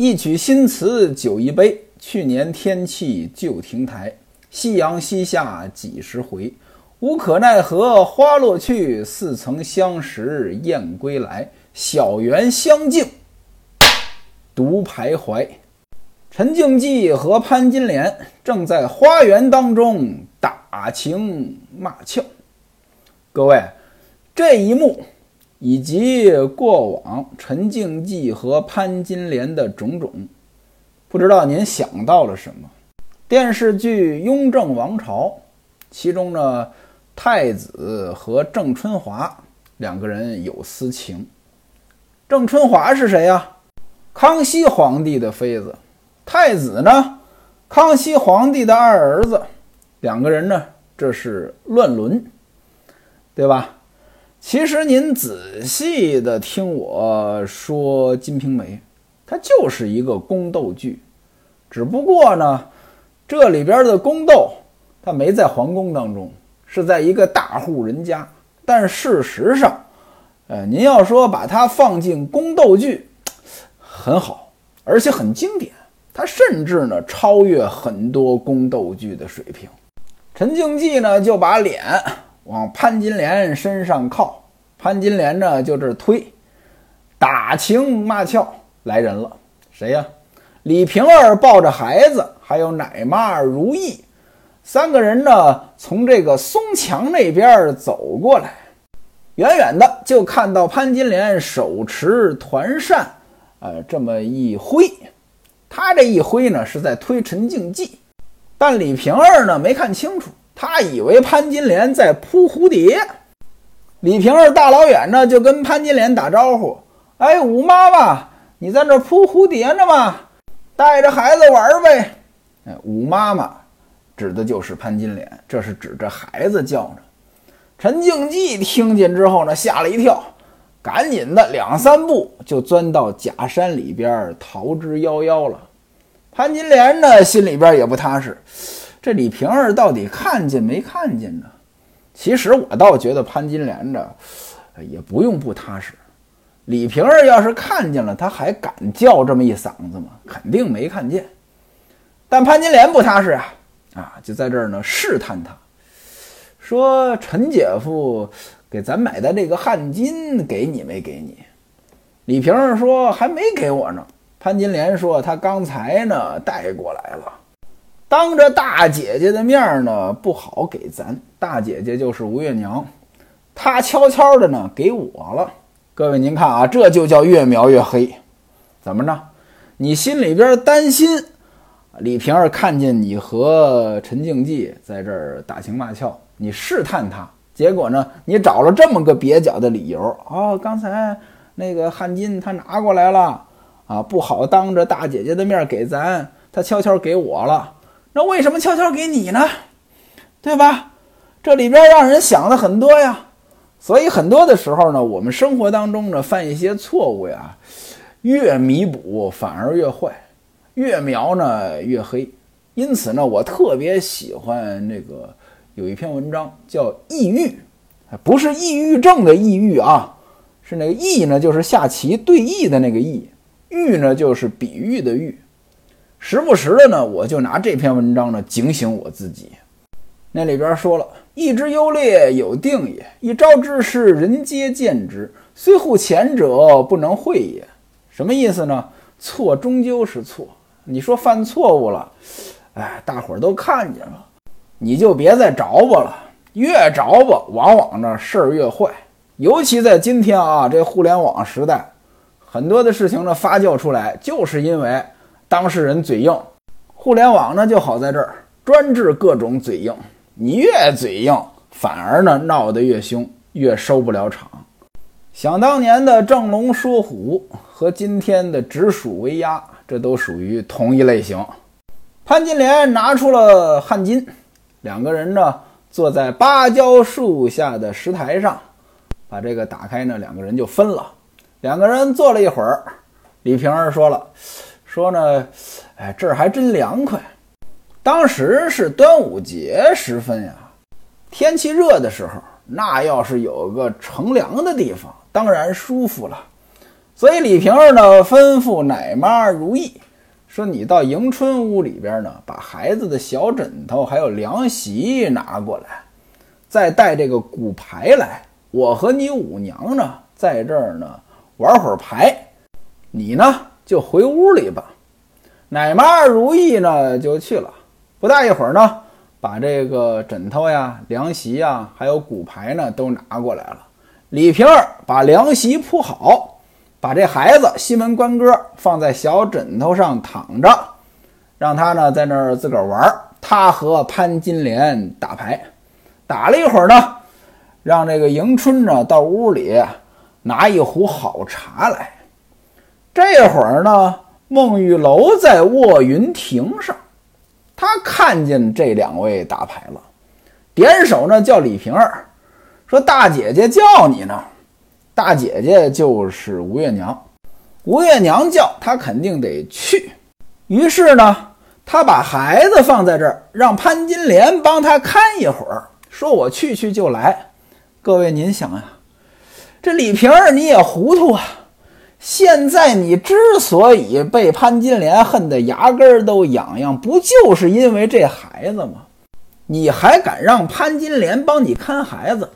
一曲新词酒一杯，去年天气旧亭台。夕阳西下几时回？无可奈何花落去，似曾相识燕归来。小园香径独徘徊。陈静济和潘金莲正在花园当中打情骂俏。各位，这一幕以及过往陈静济和潘金莲的种种，不知道您想到了什么？电视剧《雍正王朝》，其中呢，太子和郑春华两个人有私情。郑春华是谁呀？康熙皇帝的妃子。太子呢？康熙皇帝的二儿子。两个人呢，这是乱伦，对吧？其实您仔细的听我说，《金瓶梅》它就是一个宫斗剧，只不过呢。这里边的宫斗，它没在皇宫当中，是在一个大户人家。但事实上，呃，您要说把它放进宫斗剧，很好，而且很经典。它甚至呢超越很多宫斗剧的水平。陈静济呢就把脸往潘金莲身上靠，潘金莲呢就这推，打情骂俏来人了，谁呀？李瓶儿抱着孩子。还有奶妈如意，三个人呢，从这个松墙那边走过来，远远的就看到潘金莲手持团扇，呃，这么一挥，他这一挥呢是在推陈静济，但李瓶儿呢没看清楚，他以为潘金莲在扑蝴蝶。李瓶儿大老远呢就跟潘金莲打招呼：“哎，五妈妈，你在这扑蝴蝶呢吗？带着孩子玩呗。”哎吴妈妈指的就是潘金莲，这是指着孩子叫着。陈静济听见之后呢，吓了一跳，赶紧的两三步就钻到假山里边逃之夭夭了。潘金莲呢，心里边也不踏实，这李瓶儿到底看见没看见呢？其实我倒觉得潘金莲这也不用不踏实。李瓶儿要是看见了，他还敢叫这么一嗓子吗？肯定没看见。但潘金莲不踏实啊，啊，就在这儿呢试探他，说陈姐夫给咱买的这个汗巾给你没给你？李瓶儿说还没给我呢。潘金莲说他刚才呢带过来了，当着大姐姐的面呢不好给咱。大姐姐就是吴月娘，她悄悄的呢给我了。各位您看啊，这就叫越描越黑。怎么着？你心里边担心？李瓶儿看见你和陈静济在这儿打情骂俏，你试探他，结果呢，你找了这么个蹩脚的理由哦，刚才那个汗巾他拿过来了啊，不好当着大姐姐的面给咱，他悄悄给我了。那为什么悄悄给你呢？对吧？这里边让人想的很多呀。所以很多的时候呢，我们生活当中呢犯一些错误呀，越弥补反而越坏。越描呢越黑，因此呢，我特别喜欢那个有一篇文章叫《抑郁》，不是抑郁症的抑郁啊，是那个抑呢，就是下棋对弈的那个弈，郁呢就是比喻的喻。时不时的呢，我就拿这篇文章呢警醒我自己。那里边说了：“一之优劣有定也，一朝之事，人皆见之，虽护前者，不能讳也。”什么意思呢？错终究是错。你说犯错误了，哎，大伙儿都看见了，你就别再找吧了。越找吧，往往呢事儿越坏。尤其在今天啊，这互联网时代，很多的事情呢发酵出来，就是因为当事人嘴硬。互联网呢就好在这儿，专治各种嘴硬。你越嘴硬，反而呢闹得越凶，越收不了场。想当年的正龙说虎和今天的直属为鸭。这都属于同一类型。潘金莲拿出了汗巾，两个人呢坐在芭蕉树下的石台上，把这个打开呢，两个人就分了。两个人坐了一会儿，李瓶儿说了：“说呢，哎，这儿还真凉快。当时是端午节时分呀，天气热的时候，那要是有个乘凉的地方，当然舒服了。”所以李瓶儿呢吩咐奶妈如意说：“你到迎春屋里边呢，把孩子的小枕头还有凉席拿过来，再带这个骨牌来。我和你五娘呢，在这儿呢玩会儿牌，你呢就回屋里吧。”奶妈如意呢就去了，不大一会儿呢，把这个枕头呀、凉席呀，还有骨牌呢都拿过来了。李瓶儿把凉席铺好。把这孩子西门官哥放在小枕头上躺着，让他呢在那儿自个儿玩。他和潘金莲打牌，打了一会儿呢，让这个迎春呢到屋里拿一壶好茶来。这会儿呢，孟玉楼在卧云亭上，他看见这两位打牌了，点手呢叫李瓶儿，说：“大姐姐叫你呢。”大姐姐就是吴月娘，吴月娘叫他肯定得去。于是呢，他把孩子放在这儿，让潘金莲帮他看一会儿，说我去去就来。各位您想呀，这李瓶儿你也糊涂啊！现在你之所以被潘金莲恨得牙根儿都痒痒，不就是因为这孩子吗？你还敢让潘金莲帮你看孩子？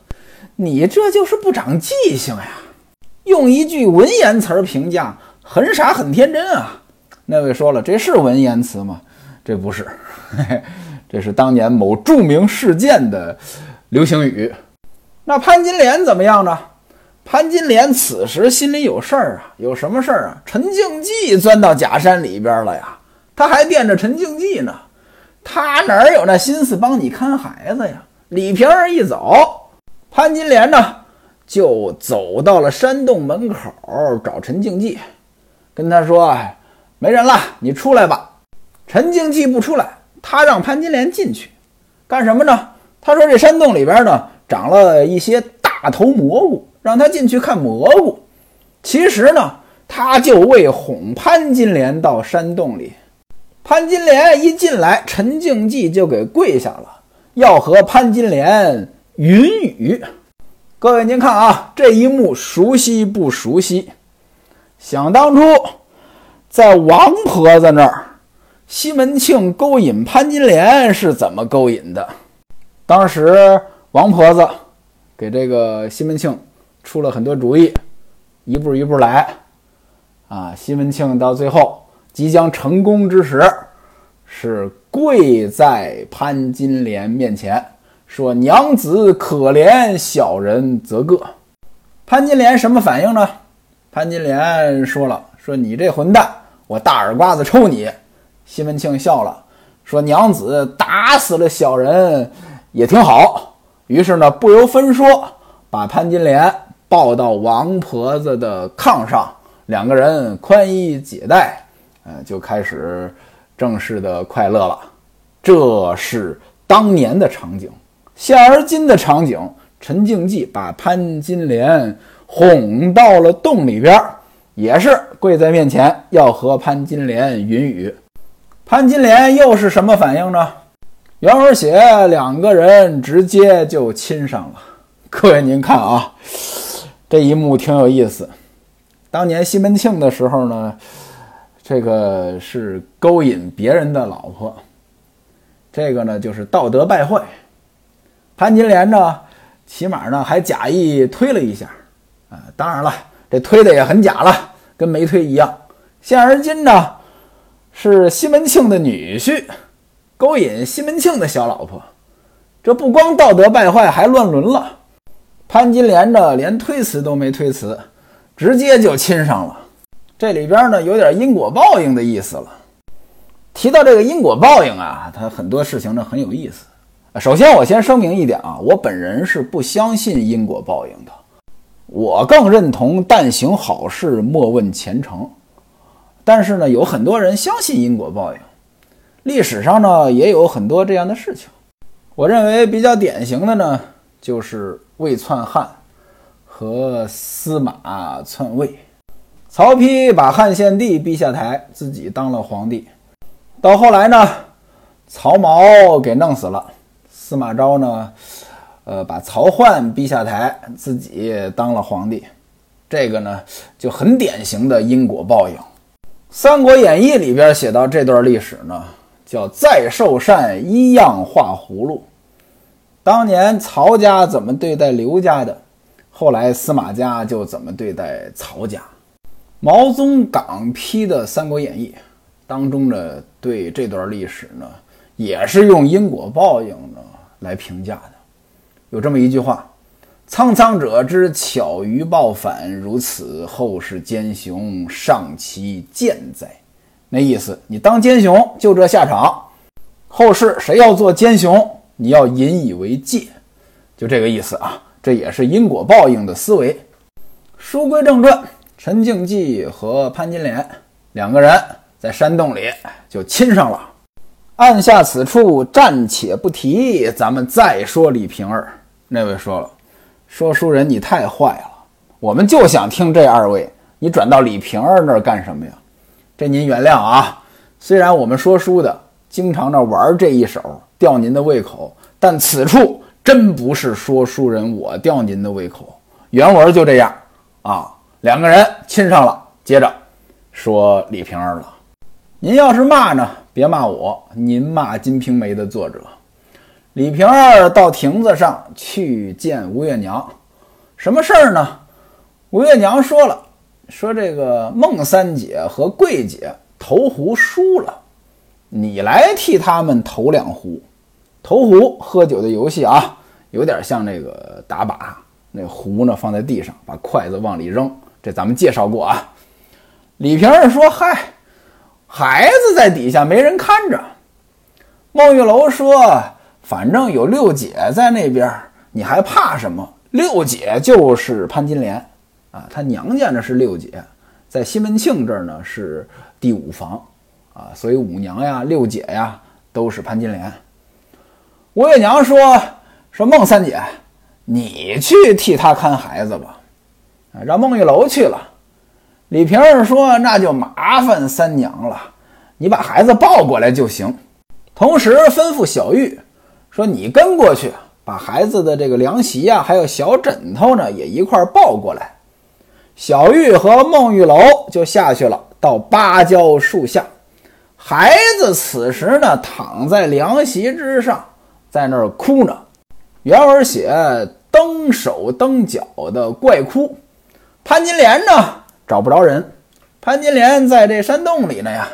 你这就是不长记性呀！用一句文言词儿评价，很傻很天真啊！那位说了，这是文言词吗？这不是，这是当年某著名事件的流行语。那潘金莲怎么样呢？潘金莲此时心里有事儿啊，有什么事儿啊？陈静济钻到假山里边了呀，他还惦着陈静济呢，他哪有那心思帮你看孩子呀？李瓶儿一走。潘金莲呢，就走到了山洞门口找陈静济，跟他说：“没人了，你出来吧。”陈静济不出来，他让潘金莲进去，干什么呢？他说：“这山洞里边呢，长了一些大头蘑菇，让他进去看蘑菇。”其实呢，他就为哄潘金莲到山洞里。潘金莲一进来，陈静济就给跪下了，要和潘金莲。云雨，各位您看啊，这一幕熟悉不熟悉？想当初，在王婆子那儿，西门庆勾引潘金莲是怎么勾引的？当时王婆子给这个西门庆出了很多主意，一步一步来。啊，西门庆到最后即将成功之时，是跪在潘金莲面前。说娘子可怜，小人则个。潘金莲什么反应呢？潘金莲说了：“说你这混蛋，我大耳刮子抽你。”西门庆笑了，说：“娘子打死了小人也挺好。”于是呢，不由分说，把潘金莲抱到王婆子的炕上，两个人宽衣解带，呃，就开始正式的快乐了。这是当年的场景。现而今的场景，陈静济把潘金莲哄到了洞里边，也是跪在面前要和潘金莲云雨。潘金莲又是什么反应呢？原文写两个人直接就亲上了。各位您看啊，这一幕挺有意思。当年西门庆的时候呢，这个是勾引别人的老婆，这个呢就是道德败坏。潘金莲呢，起码呢还假意推了一下，啊，当然了，这推的也很假了，跟没推一样。现而今呢，是西门庆的女婿勾引西门庆的小老婆，这不光道德败坏，还乱伦了。潘金莲呢，连推辞都没推辞，直接就亲上了。这里边呢，有点因果报应的意思了。提到这个因果报应啊，它很多事情呢很有意思。首先，我先声明一点啊，我本人是不相信因果报应的，我更认同“但行好事，莫问前程”。但是呢，有很多人相信因果报应，历史上呢也有很多这样的事情。我认为比较典型的呢，就是魏篡汉和司马篡魏。曹丕把汉献帝逼下台，自己当了皇帝。到后来呢，曹髦给弄死了。司马昭呢，呃，把曹奂逼下台，自己当了皇帝。这个呢就很典型的因果报应。《三国演义》里边写到这段历史呢，叫再受善，一样画葫芦。当年曹家怎么对待刘家的，后来司马家就怎么对待曹家。毛宗岗批的《三国演义》当中呢，对这段历史呢，也是用因果报应呢来评价的。有这么一句话：“苍苍者之巧于报反，如此后世奸雄尚其见哉？”那意思，你当奸雄就这下场，后世谁要做奸雄？你要引以为戒，就这个意思啊！这也是因果报应的思维。书归正传，陈静济和潘金莲两个人在山洞里就亲上了。按下此处，暂且不提。咱们再说李瓶儿。那位说了：“说书人，你太坏了！我们就想听这二位，你转到李瓶儿那儿干什么呀？”这您原谅啊。虽然我们说书的经常那玩这一手。吊您的胃口，但此处真不是说书人我吊您的胃口，原文就这样啊。两个人亲上了，接着说李瓶儿了。您要是骂呢，别骂我，您骂《金瓶梅》的作者。李瓶儿到亭子上去见吴月娘，什么事儿呢？吴月娘说了，说这个孟三姐和桂姐投壶输了，你来替他们投两壶。投壶喝酒的游戏啊，有点像那个打靶，那壶呢放在地上，把筷子往里扔。这咱们介绍过啊。李瓶儿说：“嗨，孩子在底下没人看着。”孟玉楼说：“反正有六姐在那边，你还怕什么？六姐就是潘金莲啊，她娘家呢是六姐，在西门庆这儿呢是第五房啊，所以五娘呀、六姐呀都是潘金莲。”吴月娘说：“说孟三姐，你去替他看孩子吧，让孟玉楼去了。”李瓶儿说：“那就麻烦三娘了，你把孩子抱过来就行。”同时吩咐小玉说：“你跟过去，把孩子的这个凉席呀，还有小枕头呢，也一块抱过来。”小玉和孟玉楼就下去了，到芭蕉树下，孩子此时呢，躺在凉席之上。在那儿哭呢，原文写蹬手蹬脚的怪哭。潘金莲呢找不着人，潘金莲在这山洞里呢呀。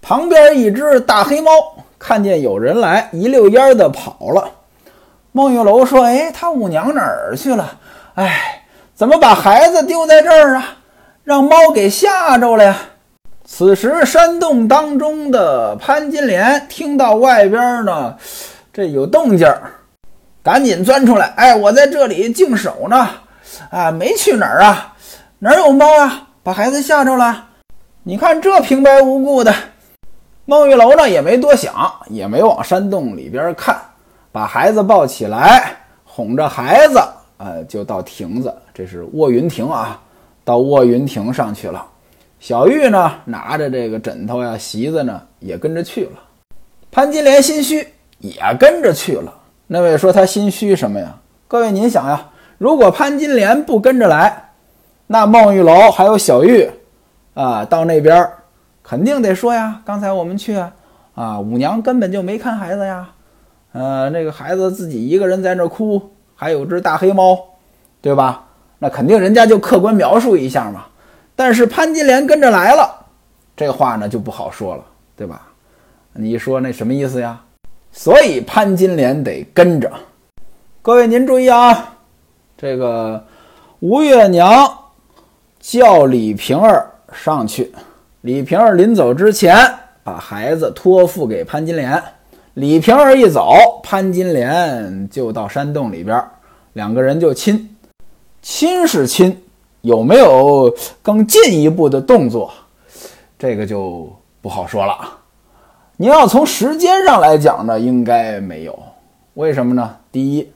旁边一只大黑猫看见有人来，一溜烟的跑了。孟玉楼说：“哎，他五娘哪儿去了？哎，怎么把孩子丢在这儿啊？让猫给吓着了呀？”此时山洞当中的潘金莲听到外边呢。这有动静儿，赶紧钻出来！哎，我在这里静守呢，啊，没去哪儿啊？哪有猫啊？把孩子吓着了？你看这平白无故的，孟玉楼呢也没多想，也没往山洞里边看，把孩子抱起来，哄着孩子，呃，就到亭子，这是卧云亭啊，到卧云亭上去了。小玉呢，拿着这个枕头呀、席子呢，也跟着去了。潘金莲心虚。也跟着去了。那位说他心虚什么呀？各位您想呀，如果潘金莲不跟着来，那孟玉楼还有小玉，啊，到那边肯定得说呀。刚才我们去啊，啊，五娘根本就没看孩子呀，呃，那个孩子自己一个人在那哭，还有只大黑猫，对吧？那肯定人家就客观描述一下嘛。但是潘金莲跟着来了，这话呢就不好说了，对吧？你说那什么意思呀？所以潘金莲得跟着。各位您注意啊，这个吴月娘叫李瓶儿上去，李瓶儿临走之前把孩子托付给潘金莲。李瓶儿一走，潘金莲就到山洞里边，两个人就亲。亲是亲，有没有更进一步的动作？这个就不好说了。您要从时间上来讲呢，应该没有，为什么呢？第一，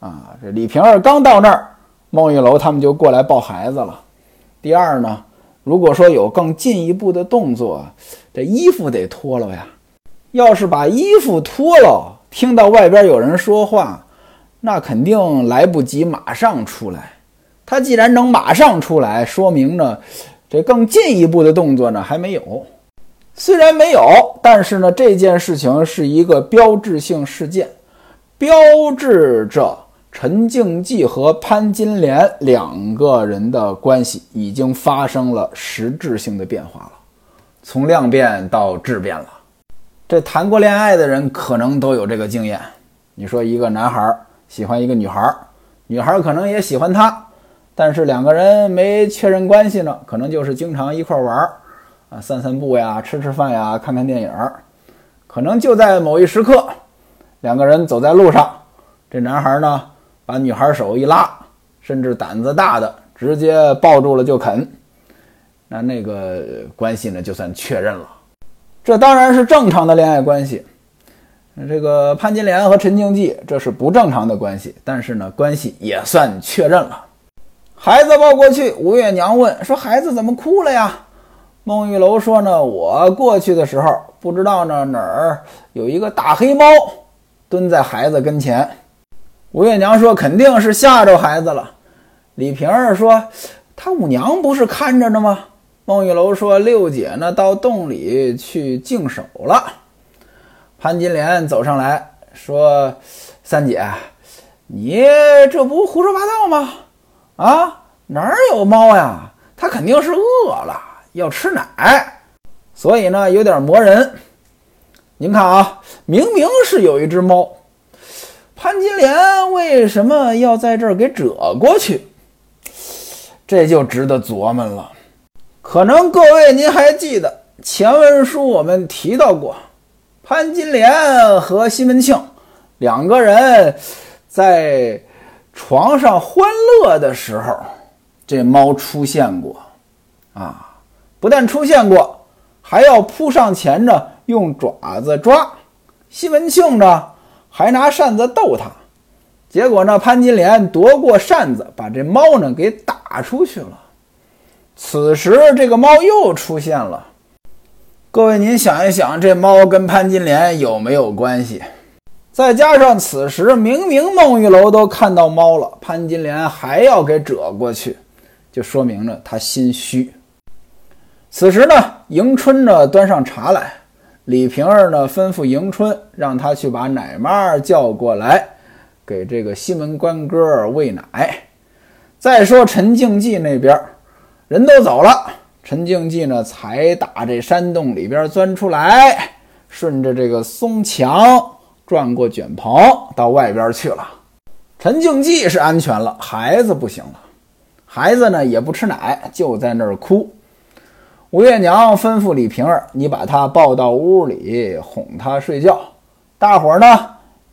啊，这李瓶儿刚到那儿，孟玉楼他们就过来抱孩子了。第二呢，如果说有更进一步的动作，这衣服得脱了呀。要是把衣服脱了，听到外边有人说话，那肯定来不及马上出来，他既然能马上出来，说明呢，这更进一步的动作呢还没有。虽然没有，但是呢，这件事情是一个标志性事件，标志着陈静济和潘金莲两个人的关系已经发生了实质性的变化了，从量变到质变了。这谈过恋爱的人可能都有这个经验。你说一个男孩喜欢一个女孩，女孩可能也喜欢他。但是两个人没确认关系呢，可能就是经常一块玩儿啊，散散步呀，吃吃饭呀，看看电影儿。可能就在某一时刻，两个人走在路上，这男孩呢把女孩手一拉，甚至胆子大的直接抱住了就啃，那那个关系呢就算确认了。这当然是正常的恋爱关系。这个潘金莲和陈静济这是不正常的关系，但是呢关系也算确认了。孩子抱过去，吴月娘问说：“孩子怎么哭了呀？”孟玉楼说：“呢，我过去的时候，不知道呢哪儿有一个大黑猫蹲在孩子跟前。”吴月娘说：“肯定是吓着孩子了。”李瓶儿说：“他五娘不是看着呢吗？”孟玉楼说：“六姐呢到洞里去净手了。”潘金莲走上来说：“三姐，你这不胡说八道吗？”啊，哪儿有猫呀？它肯定是饿了，要吃奶，所以呢有点磨人。您看啊，明明是有一只猫，潘金莲为什么要在这儿给折过去？这就值得琢磨了。可能各位您还记得前文书我们提到过，潘金莲和西门庆两个人在。床上欢乐的时候，这猫出现过，啊，不但出现过，还要扑上前着用爪子抓。西门庆呢，还拿扇子逗他。结果呢，潘金莲夺过扇子，把这猫呢给打出去了。此时，这个猫又出现了。各位，您想一想，这猫跟潘金莲有没有关系？再加上此时明明孟玉楼都看到猫了，潘金莲还要给折过去，就说明了他心虚。此时呢，迎春呢端上茶来，李瓶儿呢吩咐迎春让他去把奶妈叫过来，给这个西门官哥喂奶。再说陈静济那边人都走了，陈静济呢才打这山洞里边钻出来，顺着这个松墙。转过卷棚到外边去了。陈静济是安全了，孩子不行了。孩子呢也不吃奶，就在那儿哭。吴月娘吩咐李瓶儿：“你把他抱到屋里哄他睡觉。”大伙儿呢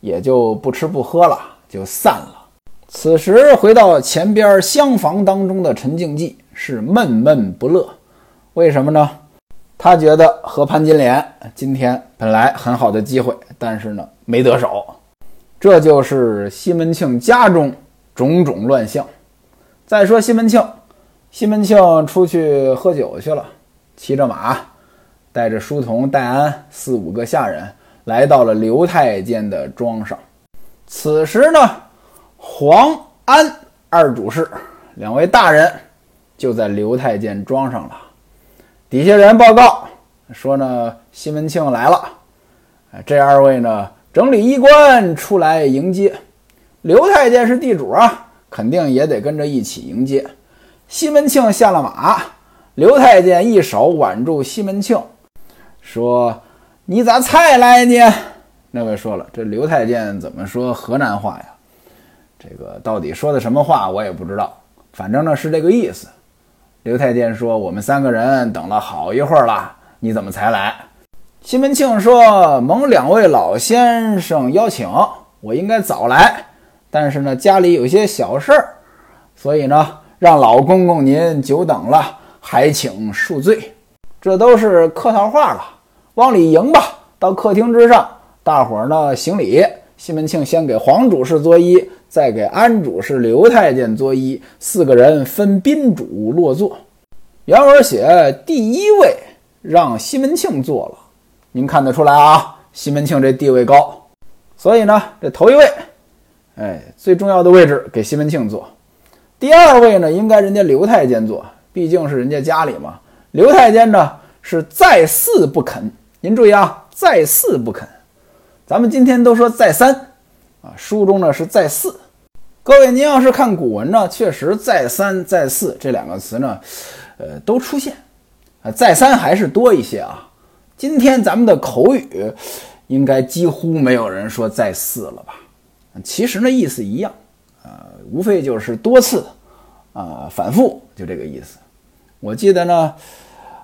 也就不吃不喝了，就散了。此时回到前边厢房当中的陈静济是闷闷不乐。为什么呢？他觉得和潘金莲今天本来很好的机会，但是呢。没得手，这就是西门庆家中种种乱象。再说西门庆，西门庆出去喝酒去了，骑着马，带着书童戴安四五个下人，来到了刘太监的庄上。此时呢，黄安二主事两位大人就在刘太监庄上了。底下人报告说呢，西门庆来了。这二位呢？整理衣冠出来迎接，刘太监是地主啊，肯定也得跟着一起迎接。西门庆下了马，刘太监一手挽住西门庆，说：“你咋才来呢？”那位说了：“这刘太监怎么说河南话呀？这个到底说的什么话我也不知道，反正呢是这个意思。”刘太监说：“我们三个人等了好一会儿了，你怎么才来？”西门庆说：“蒙两位老先生邀请，我应该早来，但是呢，家里有些小事儿，所以呢，让老公公您久等了，还请恕罪。这都是客套话了，往里迎吧。到客厅之上，大伙儿呢行礼。西门庆先给黄主事作揖，再给安主事刘太监作揖，四个人分宾主落座。原文写第一位让西门庆坐了。”您看得出来啊，西门庆这地位高，所以呢，这头一位，哎，最重要的位置给西门庆坐。第二位呢，应该人家刘太监坐，毕竟是人家家里嘛。刘太监呢是再四不肯，您注意啊，再四不肯。咱们今天都说再三啊，书中呢是再四。各位，您要是看古文呢，确实再三再四这两个词呢，呃，都出现。啊，再三还是多一些啊。今天咱们的口语应该几乎没有人说再四了吧？其实呢，意思一样，啊，无非就是多次，啊，反复，就这个意思。我记得呢，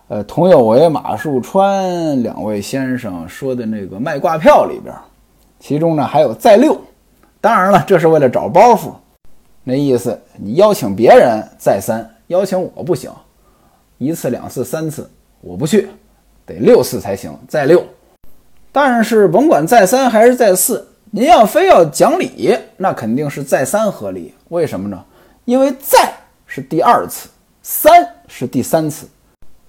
呃，佟有为、马树川两位先生说的那个卖挂票里边，其中呢还有再六。当然了，这是为了找包袱，那意思你邀请别人再三，邀请我不行，一次、两次、三次我不去，得六次才行，再六。但是甭管再三还是再四，您要非要讲理，那肯定是再三合理。为什么呢？因为再是第二次，三是第三次，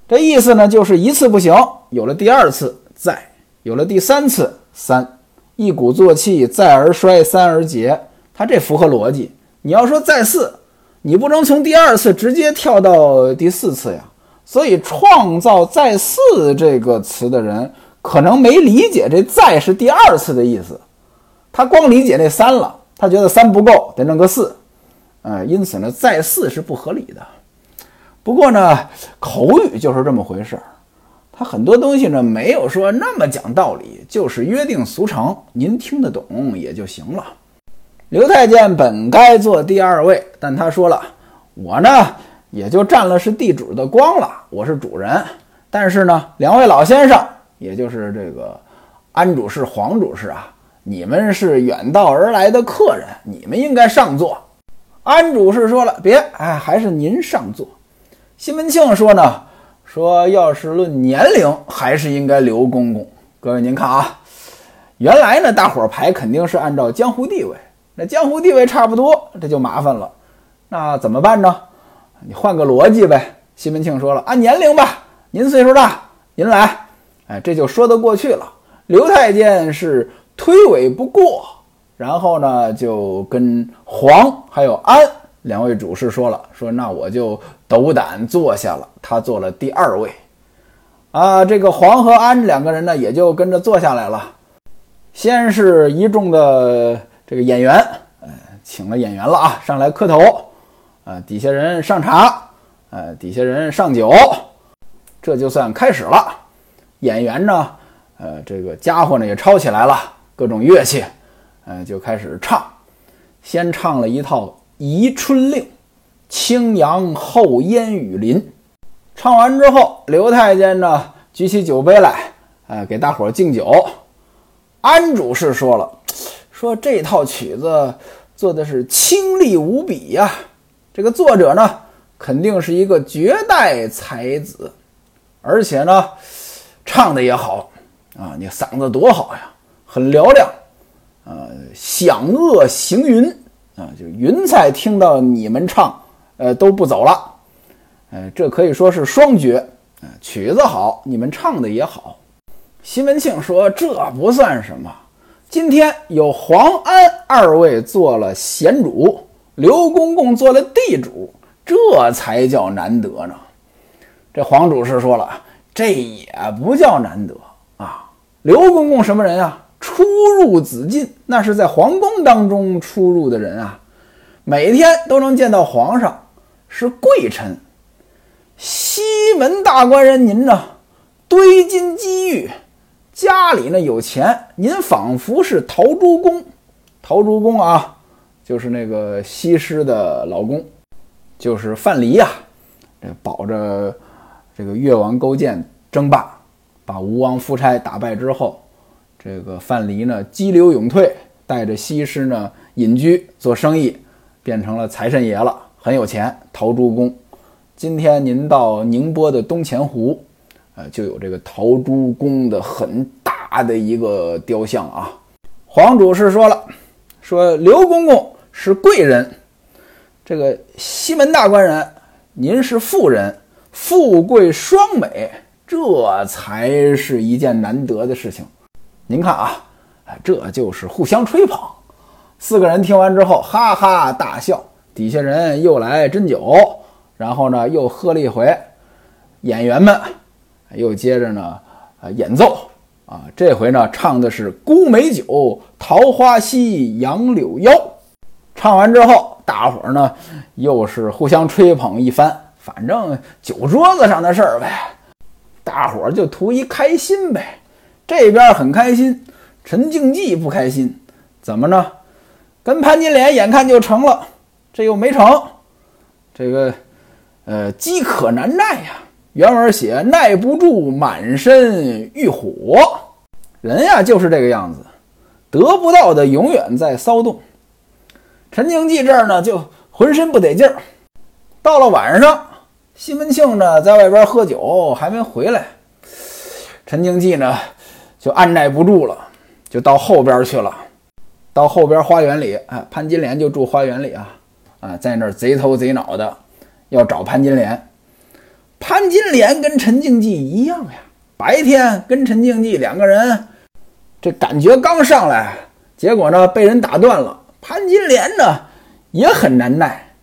这意思呢就是一次不行，有了第二次再，有了第三次三。一鼓作气，再而衰，三而竭，它这符合逻辑。你要说再四，你不能从第二次直接跳到第四次呀。所以创造“再四”这个词的人，可能没理解这“再”是第二次的意思，他光理解那三了，他觉得三不够，得弄个四。呃，因此呢，“再四”是不合理的。不过呢，口语就是这么回事儿。他很多东西呢，没有说那么讲道理，就是约定俗成，您听得懂也就行了。刘太监本该坐第二位，但他说了，我呢也就占了是地主的光了，我是主人。但是呢，两位老先生，也就是这个安主事、黄主事啊，你们是远道而来的客人，你们应该上座。安主事说了，别，哎，还是您上座。西门庆说呢。说，要是论年龄，还是应该刘公公。各位，您看啊，原来呢，大伙儿排肯定是按照江湖地位，那江湖地位差不多，这就麻烦了。那怎么办呢？你换个逻辑呗。西门庆说了，按年龄吧，您岁数大，您来，哎，这就说得过去了。刘太监是推诿不过，然后呢，就跟黄还有安。两位主事说了，说那我就斗胆坐下了。他坐了第二位，啊，这个黄和安两个人呢，也就跟着坐下来了。先是一众的这个演员，呃，请了演员了啊，上来磕头，啊，底下人上茶，呃，底下人上酒，这就算开始了。演员呢，呃，这个家伙呢也抄起来了各种乐器，呃，就开始唱，先唱了一套。《宜春令》，青阳后烟雨林。唱完之后，刘太监呢举起酒杯来，哎，给大伙儿敬酒。安主事说了，说这套曲子做的是清丽无比呀。这个作者呢，肯定是一个绝代才子，而且呢，唱的也好啊，你嗓子多好呀，很嘹亮，呃，响遏行云。啊，就云彩听到你们唱，呃，都不走了，呃，这可以说是双绝，啊，曲子好，你们唱的也好。西门庆说：“这不算什么，今天有黄安二位做了贤主，刘公公做了地主，这才叫难得呢。”这黄主事说了：“这也不叫难得啊，刘公公什么人啊？”出入紫禁，那是在皇宫当中出入的人啊，每天都能见到皇上，是贵臣。西门大官人您呢，堆金积玉，家里呢有钱，您仿佛是陶朱公。陶朱公啊，就是那个西施的老公，就是范蠡呀，这保着这个越王勾践争霸，把吴王夫差打败之后。这个范蠡呢，激流勇退，带着西施呢隐居做生意，变成了财神爷了，很有钱。陶朱公，今天您到宁波的东钱湖，呃，就有这个陶朱公的很大的一个雕像啊。黄主事说了，说刘公公是贵人，这个西门大官人，您是富人，富贵双美，这才是一件难得的事情。您看啊，这就是互相吹捧。四个人听完之后，哈哈大笑。底下人又来斟酒，然后呢又喝了一回，演员们又接着呢啊演奏啊，这回呢唱的是孤美酒，桃花溪，杨柳腰。唱完之后，大伙儿呢又是互相吹捧一番，反正酒桌子上的事儿呗，大伙儿就图一开心呗。这边很开心，陈静济不开心，怎么呢？跟潘金莲眼看就成了，这又没成，这个，呃，饥渴难耐呀。原文写耐不住，满身欲火。人呀就是这个样子，得不到的永远在骚动。陈经济这儿呢就浑身不得劲儿。到了晚上，西门庆呢在外边喝酒还没回来，陈经济呢就按耐不住了，就到后边去了。到后边花园里，啊，潘金莲就住花园里啊，啊，在那儿贼头贼脑的要找潘金莲。潘金莲跟陈静济一样呀，白天跟陈静济两个人，这感觉刚上来，结果呢被人打断了。潘金莲呢也很难耐，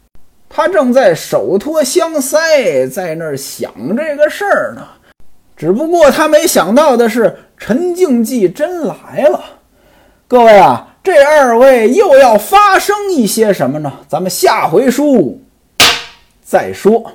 他正在手托香腮，在那儿想这个事儿呢。只不过他没想到的是，陈静济真来了。各位啊。这二位又要发生一些什么呢？咱们下回书再说。